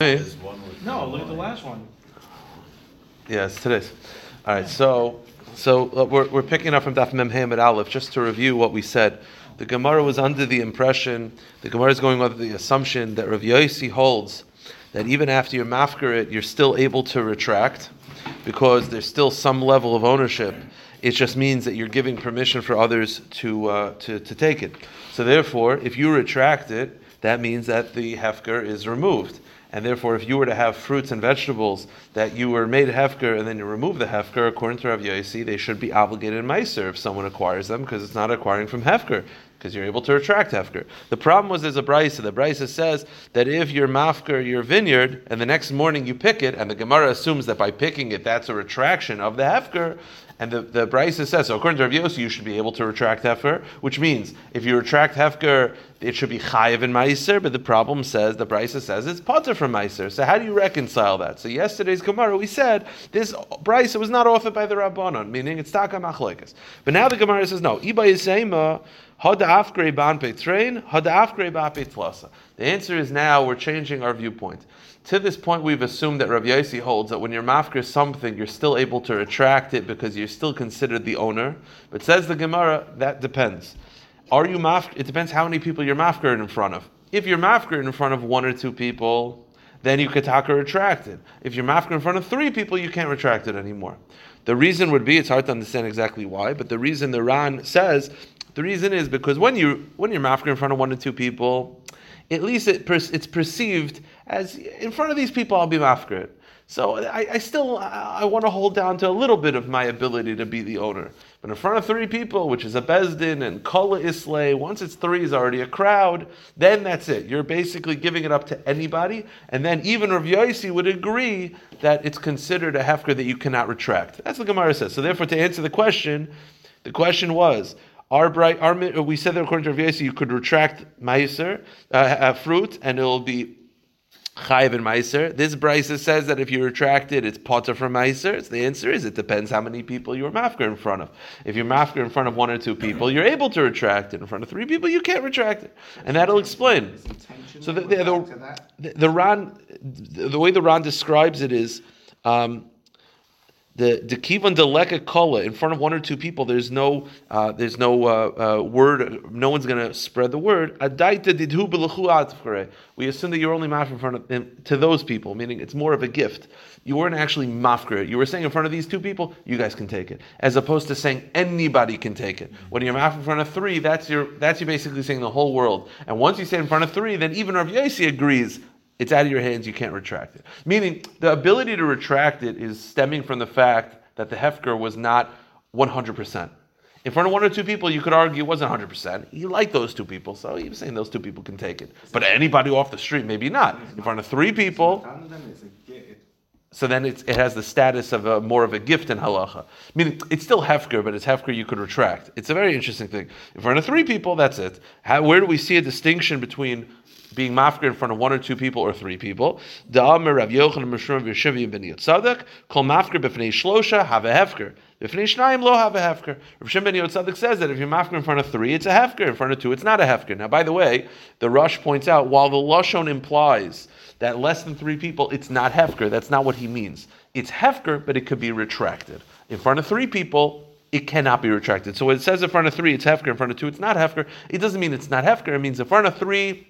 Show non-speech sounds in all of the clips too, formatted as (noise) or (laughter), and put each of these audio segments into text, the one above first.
Hey. No, look at the last one. Yes, today's. All right, so so uh, we're, we're picking up from Daf Mem Hamid Aleph just to review what we said. The Gemara was under the impression, the Gemara is going under the assumption that Rav Yossi holds that even after you mafker it, you're still able to retract because there's still some level of ownership. It just means that you're giving permission for others to uh, to, to take it. So therefore, if you retract it, that means that the hefker is removed. And therefore, if you were to have fruits and vegetables that you were made hefker and then you remove the hefker, according to Rav Yossi, they should be obligated in meiser if someone acquires them because it's not acquiring from hefker because you're able to retract hefker. The problem was there's a brisa. The brisa says that if you're mafker your vineyard and the next morning you pick it, and the Gemara assumes that by picking it that's a retraction of the hefker, and the, the Brisa says, so according to Rav Yossi, you should be able to retract Hefker, which means if you retract Hefker, it should be Chayiv in Meiser, but the problem says, the Brisa says, it's Potter from Meiser. So how do you reconcile that? So yesterday's Gemara, we said, this Brisa was not offered by the Rabbanon, meaning it's Taka Machlekas. But now the Gemara says, no, Iba Yisema, the answer is now we're changing our viewpoint. To this point, we've assumed that Rav Yossi holds that when you're mafker something, you're still able to retract it because you're still considered the owner. But says the Gemara, that depends. Are you mafker? It depends how many people you're mafker in front of. If you're mafker in front of one or two people, then you could taka retract it. If you're mafker in front of three people, you can't retract it anymore. The reason would be it's hard to understand exactly why, but the reason the Ran says the reason is because when you when you're mafker in front of one or two people, at least it, it's perceived as in front of these people I'll be mafker. So I, I still I, want to hold down to a little bit of my ability to be the owner. But in front of three people, which is a bezdin and kala islay, once it's three is already a crowd. Then that's it. You're basically giving it up to anybody, and then even Rav Yossi would agree that it's considered a hefker that you cannot retract. That's what Gemara says. So therefore, to answer the question, the question was our bright, our, we said that according to Rav you could retract meiser, uh, fruit, and it'll be chayiv and meiser. This brisa says that if you retract it, it's potter from meiser. The answer is it depends how many people you're mafker in front of. If you're mafker in front of one or two people, you're able to retract it. In front of three people, you can't retract it, and that'll explain. So the the, the, the, the Ran, the way the Ran describes it is. Um, the kivan deleka kola in front of one or two people. There's no uh, there's no uh, uh, word. No one's going to spread the word. We assume that you're only mafker in front of them, to those people, meaning it's more of a gift. You weren't actually mafker. You were saying in front of these two people, you guys can take it, as opposed to saying anybody can take it. When you're mafker in front of three, that's your that's you basically saying the whole world. And once you say in front of three, then even Rav Yossi agrees it's out of your hands, you can't retract it. Meaning, the ability to retract it is stemming from the fact that the Hefker was not 100%. In front of one or two people, you could argue it wasn't 100%. He liked those two people, so he was saying those two people can take it. But anybody off the street, maybe not. In front of three people, so then it has the status of a, more of a gift in halacha. I mean, it's still hefker, but it's hefker you could retract. It's a very interesting thing. In front of three people, that's it. How, where do we see a distinction between being mafker in front of one or two people or three people. Da'amir Rav Yochanan Mishrum V'Shivi Ben Yotzadak, Kol mafker b'fnei shlosha have a hefker. B'fnei shnayim lo have a hefker. Rav Shimon Ben says that if you're mafker in front of three, it's a hefker. In front of two, it's not a hefker. Now, by the way, the Rosh points out, while the Lashon implies that less than three people, it's not hefker, that's not what he means. It's hefker, but it could be retracted. In front of three people, it cannot be retracted. So when it says in front of three, it's hefker. In front of two, it's not hefker. It doesn't mean it's not hefker. It means in front of three,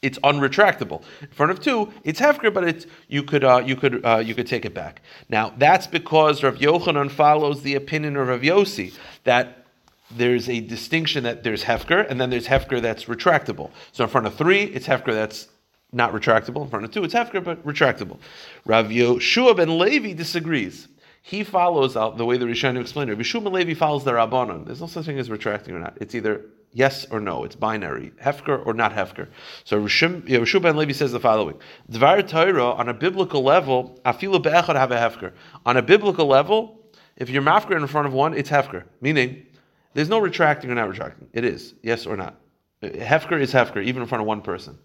it's unretractable. In front of two, it's hefker, but it's you could uh, you could uh, you could take it back. Now that's because Rav Yochanan follows the opinion of Rav Yossi that there's a distinction that there's hefker and then there's hefker that's retractable. So in front of three, it's hefker that's not retractable. In front of two, it's hefker but retractable. Rav Yoshua ben Levi disagrees. He follows out the way the Rishonim explained it. Rav Yeshua ben Levi follows the Rabbanon. There's no such thing as retracting or not. It's either yes or no. It's binary, hefker or not hefker. So Rishub ben Levi says the following: Dvar Torah on a biblical level, afilu be'echad have a hefker. On a biblical level, if you're mafker in front of one, it's hefker. Meaning, there's no retracting or not retracting. It is yes or not. Hefker is hefker, even in front of one person.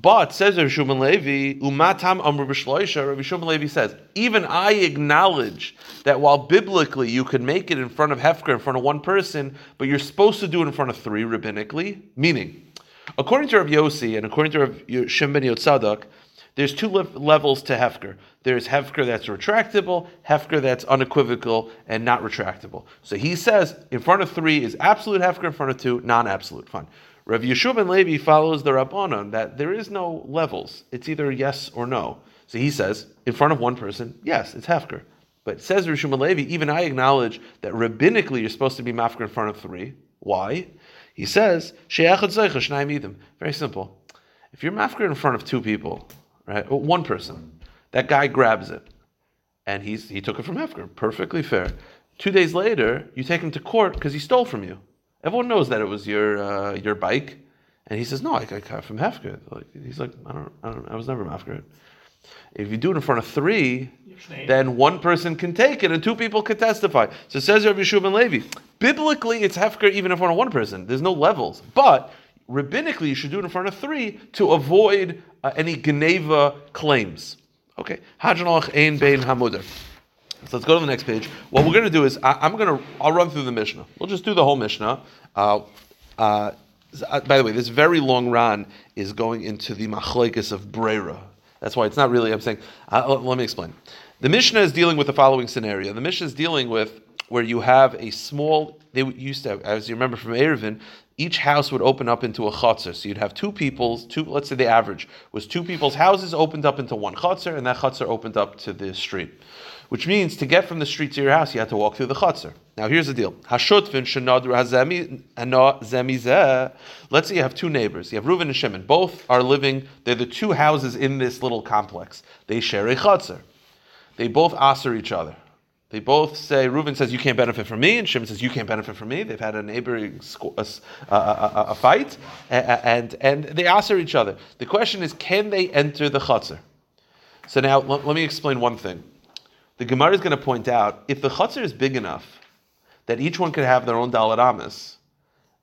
But says Rav Shimon Levi, umatam amr b'shloisha. Rav Shimon Levi says, even I acknowledge that while biblically you can make it in front of Hefker, in front of one person, but you're supposed to do it in front of three rabbinically. Meaning, according to Rabbi Yossi and according to Rabbi Shem ben Yotzadak, There's two le- levels to hefker. There's hefker that's retractable, hefker that's unequivocal and not retractable. So he says in front of three is absolute hefker, in front of two non-absolute. Fine. Rav Yeshua ben Levi follows the Rabbanon that there is no levels. It's either yes or no. So he says in front of one person, yes, it's hefker. But says Rishon Levi, even I acknowledge that rabbinically you're supposed to be mafker in front of three. Why? He says, Very simple. If you're mafker in front of two people, right, one person, that guy grabs it, and he's he took it from Hefker, perfectly fair. Two days later, you take him to court because he stole from you. Everyone knows that it was your uh, your bike, and he says, "No, I got it from Hefker." Like, he's like, "I don't, I don't, I was never Hefker." If you do it in front of three, then one person can take it and two people can testify. So says Rabbi Yeshua ben Levi. Biblically, it's hefker even in front of one person. There's no levels. But rabbinically, you should do it in front of three to avoid uh, any geneivah claims. Okay. Hajanoch ein bein hamuder. So let's go to the next page. What we're going to do is I, am going to I'll run through the Mishnah. We'll just do the whole Mishnah. Uh, uh, by the way, this very long run is going into the machlekes of Brera. That's why it's not really. I'm saying. Uh, let me explain. The Mishnah is dealing with the following scenario. The Mishnah is dealing with where you have a small. They used to, have, as you remember from Eruvin, each house would open up into a chutzner. So you'd have two people's, two. Let's say the average was two people's houses opened up into one chutzner, and that chutzner opened up to the street. Which means to get from the street to your house, you had to walk through the chutzner. Now here's the deal: Hashutvin shenadru hazemi zemi Let's say you have two neighbors. You have Reuven and Shimon. Both are living. They're the two houses in this little complex. They share a chutzner. They both aser each other. They both say, Reuven says, you can't benefit from me, and Shimon says, you can't benefit from me. They've had a neighboring a, a, a, a fight, and, and they aser each other. The question is, can they enter the chutzner? So now, let, let me explain one thing. The Gemara is going to point out, if the chutzner is big enough that each one could have their own daled amos,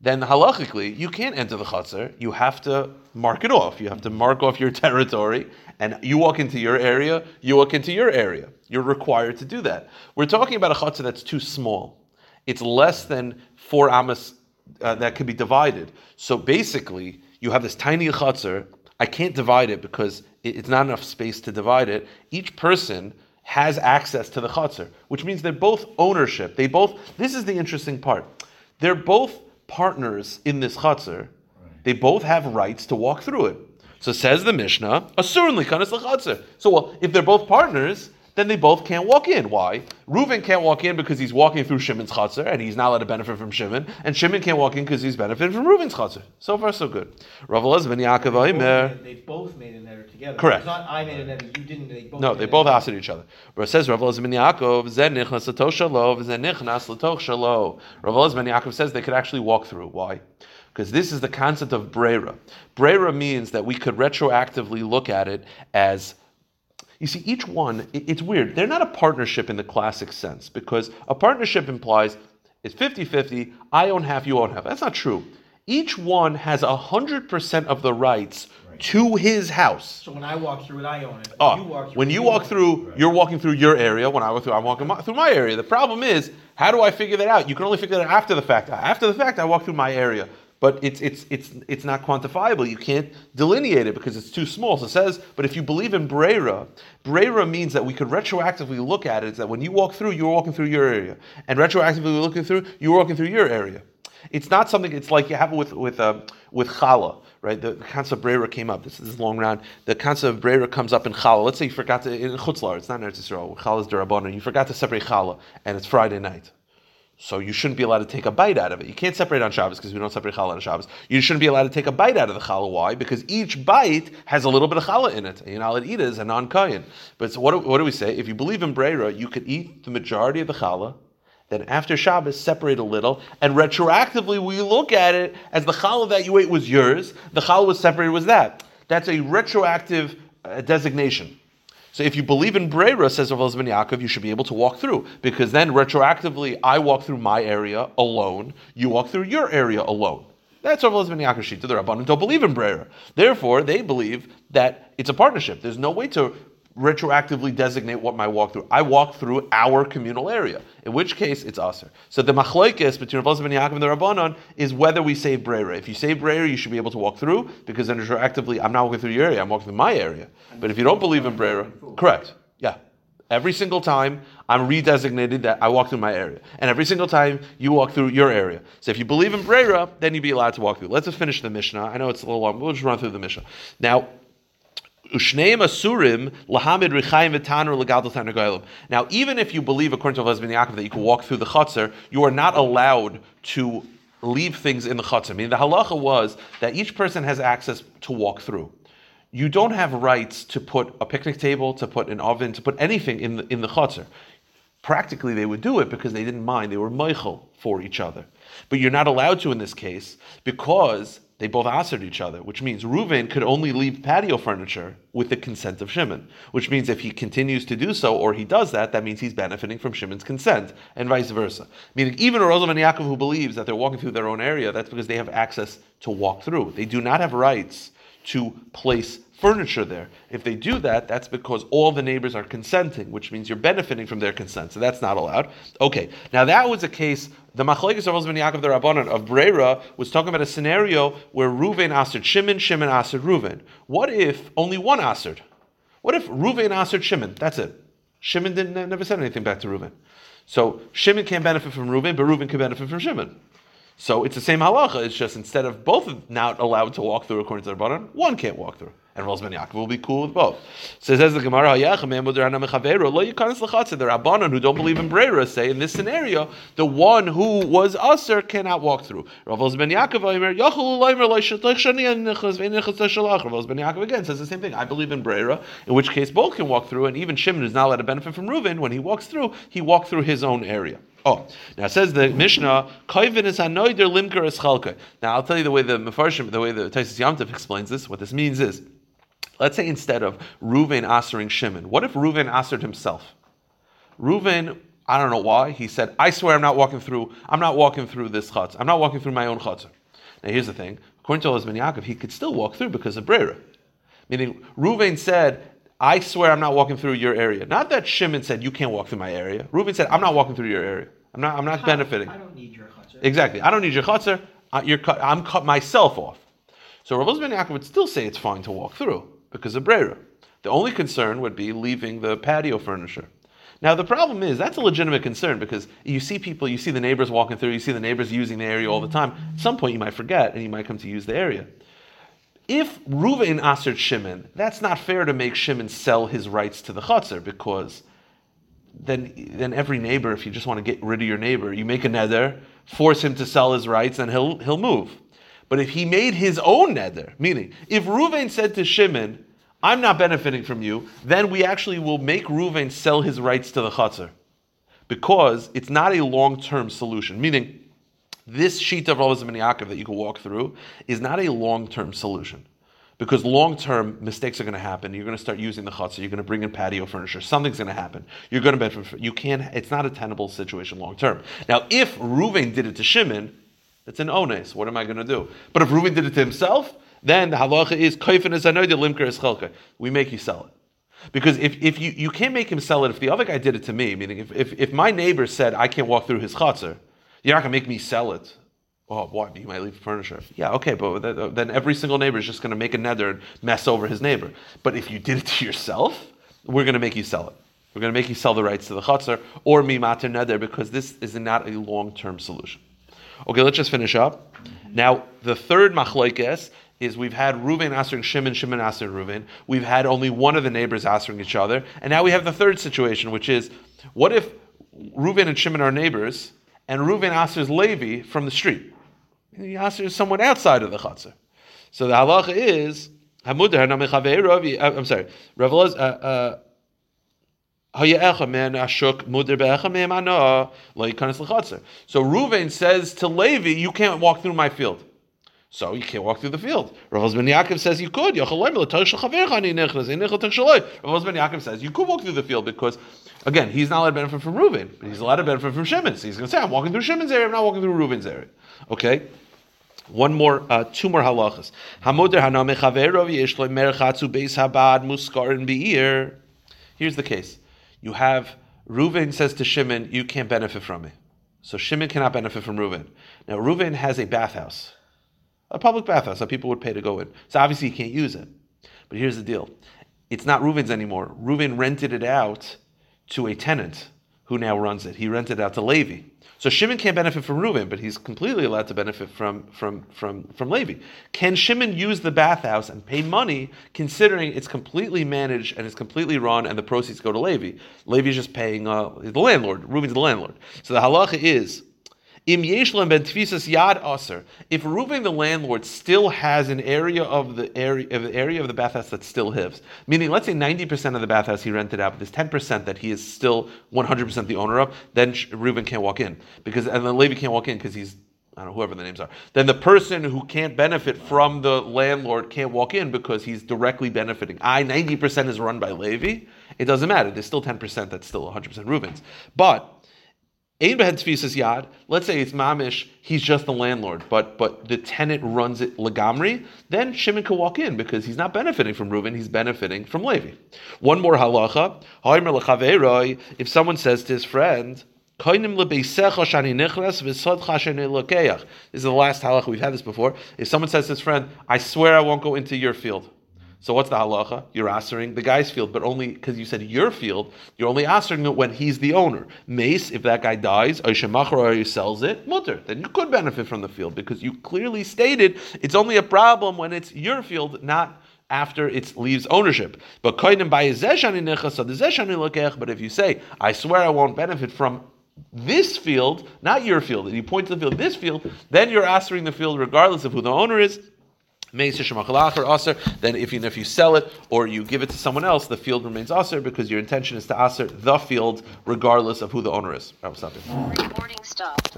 then halachically, you can't enter the chutzner. You have to mark it off. You have to mark off your (laughs) territory, and you walk into your area, you walk into your area. You're required to do that. We're talking about a chutzner that's too small. It's less than four amas uh, that could be divided. So basically, you have this tiny chutzner. I can't divide it because it's not enough space to divide it. Each person has access to the chutzner, which means they're both ownership. They both. This is the interesting part. They're both partners in this chutzner, they both have rights to walk through it. So says the Mishnah, certainly kanas l'chatzir. So well, if they're both partners, then they both can't walk in. Why? Reuven can't walk in because he's walking through Shimon's chatzir and he's not allowed to benefit from Shimon, and Shimon can't walk in because he's benefiting from Reuven's chatzir. So far, so good. Rav ben Yaakov They both made an error together. Correct. It's not I made an error, you didn't. They both no, they both asked each other. But it says Rav ben Yaakov zen nichnas latoch shalo zen nichnas latoch shalo. Rav ben Yaakov says they could actually walk through. Why? because this is the concept of brera. Brera means that we could retroactively look at it as you see, each one, it's weird. They're not a partnership in the classic sense because a partnership implies it's 50 50, I own half, you own half. That's not true. Each one has 100% of the rights right. to his house. So when I walk through it, I own it. Oh, you through when you, walk through, right. you're walking through your area. When I walk through, I'm walking through my area. The problem is, how do I figure that out? You can only figure that out after the fact. After the fact, I walk through my area but it's it's it's it's not quantifiable. You can't delineate it because it's too small. So it says, but if you believe in Brera, Brera means that we could retroactively look at it. Is that when you walk through, you're walking through your area, and retroactively looking through, you're walking through your area. It's not something. It's like you have with with uh, with challah, right? The, the concept of brera came up. This, is long round. The concept of brera comes up in challah. Let's say you forgot to in chutzlar. It's not in Eretz Yisrael. Challah is derabbanon. You forgot to separate challah, and it's Friday night. So you shouldn't be allowed to take a bite out of it. You can't separate on Shabbos because we don't separate challah on Shabbos. You shouldn't be allowed to take a bite out of the challah. Why? Because each bite has a little bit of challah in it. You're not allowed to eat it as a non-kayan. But so what, do, what do we say? If you believe in brera, you could eat the majority of the challah. Then after Shabbos, separate a little, and retroactively we look at it as the challah that you ate was yours. The challah was separated was that. That's a retroactive uh, designation. So if you believe in Brera, says Rav ben Yaakov, you should be able to walk through because then retroactively, I walk through my area alone, you walk through your area alone. That's Rav ben Yaakov Shita. The Rabbanim don't believe in Brera. Therefore, they believe that it's a partnership. There's no way to retroactively designate what my walk through. I walk through our communal area, in which case it's aser. So the machlokes between Rav ben Yaakov and the Rabbanon is whether we say brera. If you say brera, you should be able to walk through because then retroactively, I'm not walking through your area, I'm walking through my area. But if you don't believe in brera, correct, yeah. Every single time I'm redesignated that I walk through my area. And every single time you walk through your area. So if you believe in Brera, then you'd be allowed to walk through. Let's just finish the Mishnah. I know it's a little long, we'll just run through the Mishnah. Now, Ushneim Asurim Lahamid Richaim V'Tanur Legadol Tanur Now, even if you believe, according to Lezbin Yaakov, that you can walk through the chutzner, you are not allowed to leave things in the chutzner. I mean, the halacha was that each person has access to walk through. You don't have rights to put a picnic table, to put an oven, to put anything in the in the chutzner. Practically, they would do it because they didn't mind. They were meichel for each other. But you're not allowed to in this case because they both answered each other, which means Reuven could only leave patio furniture with the consent of Shimon, which means if he continues to do so or he does that, that means he's benefiting from Shimon's consent, and vice versa. Meaning, even a Rosam and Yaakov who believes that they're walking through their own area, that's because they have access to walk through. They do not have rights to place furniture there. If they do that, that's because all the neighbors are consenting, which means you're benefiting from their consent. So that's not allowed. Okay, now that was a case. The Machlekes of ben Yaakov the Rabbanon of Brera was talking about a scenario where Ruvain answered Shimon, Shimon answered Ruvain. What if only one answered? What if Ruvain answered Shimon? That's it. Shimon didn't never said anything back to Ruvain. So Shimon can't benefit from Ruvain, but Ruvain can benefit from Shimon. So it's the same halacha. It's just instead of both not allowed to walk through according to the Rabbanon, one can't walk through and Rolls Yaakov will be cool with both. So says the Gemara, the Rabbanon who don't believe in Brera say in this scenario, the one who was Aser cannot walk through. Rolls Yaakov again says the same thing. I believe in Brera, in which case both can walk through, and even Shimon is not allowed to benefit from Reuven. When he walks through, he walked through his own area. Oh, now says the Mishnah, Koivin is hanoider limker is. Now I'll tell you the way the Mefarshim, the way the Tosfos Yom Tov explains this. What this means is Let's say instead of Reuven answering Shimon, what if Reuven answered himself? Reuven, I don't know why, he said, I swear I'm not walking through, I'm not walking through this chutz. I'm not walking through my own chutz. Now here's the thing, according to Elazar Yaakov, he could still walk through because of Brera. Meaning, Reuven said, I swear I'm not walking through your area. Not that Shimon said, you can't walk through my area. Reuven said, I'm not walking through your area. I'm not, I'm not I, benefiting. I don't need your chutzner. Exactly. I don't need your chutzner. I'm cut myself off. So Rav Ben Yaakov would still say it's fine to walk through because of Brera. The only concern would be leaving the patio furniture. Now the problem is that's a legitimate concern because you see people, you see the neighbors walking through, you see the neighbors using the area all the time. At some point you might forget and you might come to use the area. If Ruvain answered Shimon, that's not fair to make Shimon sell his rights to the chutzner because then, then every neighbor, if you just want to get rid of your neighbor, you make a neder, force him to sell his rights, and he'll he'll move. But if he made his own neder, meaning if Ruvain said to Shimon, I'm not benefiting from you, then we actually will make Ruvain sell his rights to the Chatzar. Because it's not a long term solution. Meaning, this sheet of Rav Yaakov that you can walk through is not a long term solution. Because long term mistakes are going to happen. You're going to start using the chutzah. You're going to bring in patio furniture. Something's going to happen. You're going to benefit. You can't. It's not a tenable situation long term. Now, if Ruvain did it to Shimon, it's an ones. What am I going to do? But if Reuven did it to himself, then the halacha is koifin is limker is chelka. We make you sell it. Because if, if you, you can't make him sell it if the other guy did it to me, meaning if, if, if my neighbor said I can't walk through his chutzner, you're not going to make me sell it. Oh, why? You might leave furniture. Yeah, okay, but then every single neighbor is just going to make a neder and mess over his neighbor. But if you did it to yourself, we're going to make you sell it. We're going to make you sell the rights to the chutzner or mi mater neder because this is not a long term solution. Okay, let's just finish up. Now, the third machlokes is we've had Reuven answering Shimon, Shimon answering Reuven. We've had only one of the neighbors answering each other, and now we have the third situation, which is what if Reuven and Shimon are neighbors, and Reuven answers Levi from the street? He answers someone outside of the chutzner. So the halacha is I'm sorry, Revelaz. Uh, uh, so Ruvain says to Levi, you can't walk through my field. So you can't walk through the field. Rav ben Yaakov says you could. Rav ben Yaakov says you could walk through the field because, again, he's not allowed to benefit from Reuven, but he's allowed to benefit from Shimon. So he's going to say, I'm walking through Shimon's area, I'm not walking through Reuven's area. Okay? One more, uh, two more halachas. Here's the case: you have Reuven says to Shimon, "You can't benefit from me." So Shimon cannot benefit from Reuven. Now Reuven has a bathhouse, a public bathhouse that people would pay to go in. So obviously he can't use it. But here's the deal: it's not Reuven's anymore. Reuven rented it out to a tenant who now runs it. He rented it out to Levi. So Shimon can't benefit from Reuven, but he's completely allowed to benefit from, from, from, from Levi. Can Shimon use the bathhouse and pay money considering it's completely managed and it's completely run and the proceeds go to Levi? Levi is just paying uh, the landlord. Reuven's the landlord. So the halacha is Im yeshlam ben tfisas yad aser. If Reuven the landlord still has an area of the area of the area of the bathhouse that's still his, meaning let's say ninety percent of the bathhouse he rented out, but there's ten percent that he is still one hundred percent the owner of, then Reuven can't walk in because and then Levi can't walk in because he's I don't know whoever the names are. Then the person who can't benefit from the landlord can't walk in because he's directly benefiting. I ninety percent is run by Levi. It doesn't matter. There's still ten percent that's still one hundred percent Reuven's, but Ein behed tfisas yad. Let's say it's mamish. He's just the landlord, but but the tenant runs it legamri. Then Shimon can walk in because he's not benefiting from Reuven. He's benefiting from Levi. One more halacha. If someone says to his friend. This is the last halacha. We've had this before. If someone says to his friend, I swear I won't go into your field. So what's the halacha? You're answering the guy's field, but only because you said your field, you're only answering it when he's the owner. Mace, if that guy dies, or he sells it, mutter, then you could benefit from the field because you clearly stated it's only a problem when it's your field, not after it leaves ownership. But but if you say, I swear I won't benefit from this field, not your field, and you point to the field, this field, then you're answering the field regardless of who the owner is then if you, if you sell it or you give it to someone else, the field remains aser because your intention is to aser the field regardless of who the owner is. Recording stopped.